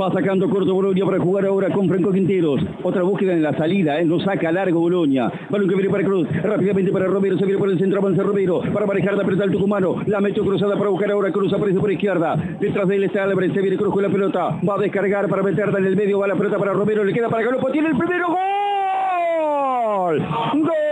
Va sacando corto Bolonia para jugar ahora con Franco Quinteros. Otra búsqueda en la salida, ¿eh? no saca largo Bolonia. Balón que viene para Cruz. Rápidamente para Romero. Se viene por el centro. Avanza Romero. Para manejar la pelota al tucumano. La metió cruzada para buscar ahora Cruz. Aparece por izquierda. Detrás de él está Álvarez. Se viene Cruz con la pelota. Va a descargar para meterla en el medio. Va la pelota para Romero. Le queda para Galopo. Tiene el primero. ¡Gol! ¡Gol!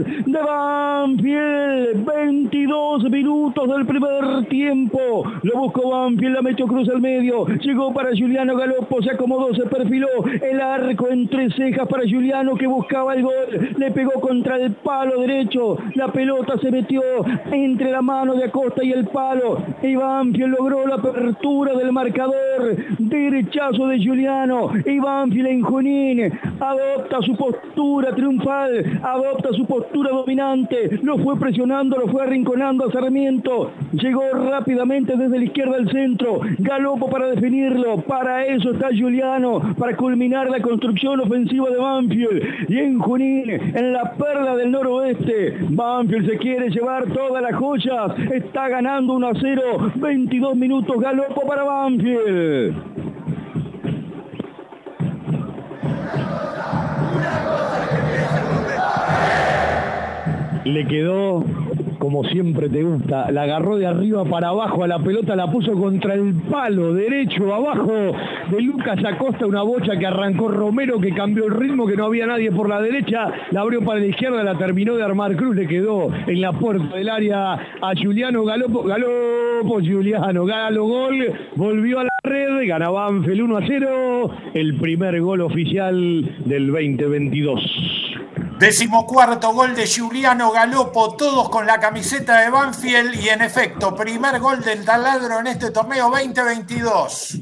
De Banfield. 22 minutos del primer tiempo. Lo buscó Banfield, la metió Cruz al medio. Llegó para Juliano Galopo, se acomodó, se perfiló. El arco entre cejas para Juliano que buscaba el gol. Le pegó contra el palo derecho. La pelota se metió entre la mano de Acosta y el palo. Y Banfield logró la apertura del marcador. Derechazo de Juliano. Y Banfield en Junín adopta su postura triunfal. Adopta su postura dominante. Lo fue presionando, lo fue arrinconando a Sarmiento. Llegó rápidamente desde la izquierda al centro. Galopo para definirlo. Para eso está Juliano. Para culminar la construcción ofensiva de Banfield. Y en Junín, en la perla del noroeste, Banfield se quiere llevar todas las joyas. Está ganando 1 a 0. 22 minutos. Galopo para Banfield. Le quedó como siempre te gusta, la agarró de arriba para abajo a la pelota, la puso contra el palo derecho abajo de Lucas Acosta, una bocha que arrancó Romero, que cambió el ritmo, que no había nadie por la derecha, la abrió para la izquierda, la terminó de armar Cruz, le quedó en la puerta del área a Juliano Galopo, Galopo Juliano, Galo gol, volvió a la red, ganaba Banfield 1 a 0, el primer gol oficial del 2022. Decimocuarto gol de Juliano Galopo, todos con la camiseta de Banfield y en efecto, primer gol del taladro en este torneo 2022.